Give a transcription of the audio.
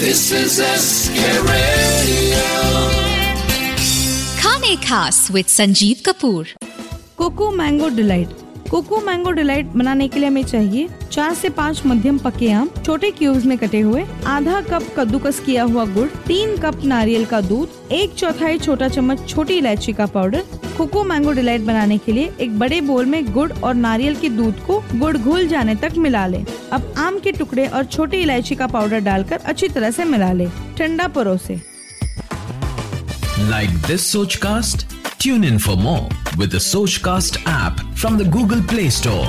This is SK Radio. Khane Khas with Sanjeev Kapoor. Coco Mango Delight coco mango delight बनाने के लिए हमें चाहिए चार से पाँच मध्यम पके आम, छोटे क्यूब्स में कटे हुए, आधा कप कद्दूकस किया हुआ गुड़, तीन कप नारियल का दूध, एक चौथाई छोटा चम्मच छोटी इलायची का पाउडर। कोको मैंगो डिलाइट बनाने के लिए एक बड़े बोल में गुड़ और नारियल के दूध को गुड़ घुल जाने तक मिला ले। अब आम के टुकड़े और छोटी इलायची का पाउडर डालकर अच्छी तरह से मिला ले, ठंडा परोसे। Like this Sochcast? Tune in for more. With the Sochcast app from the Google Play Store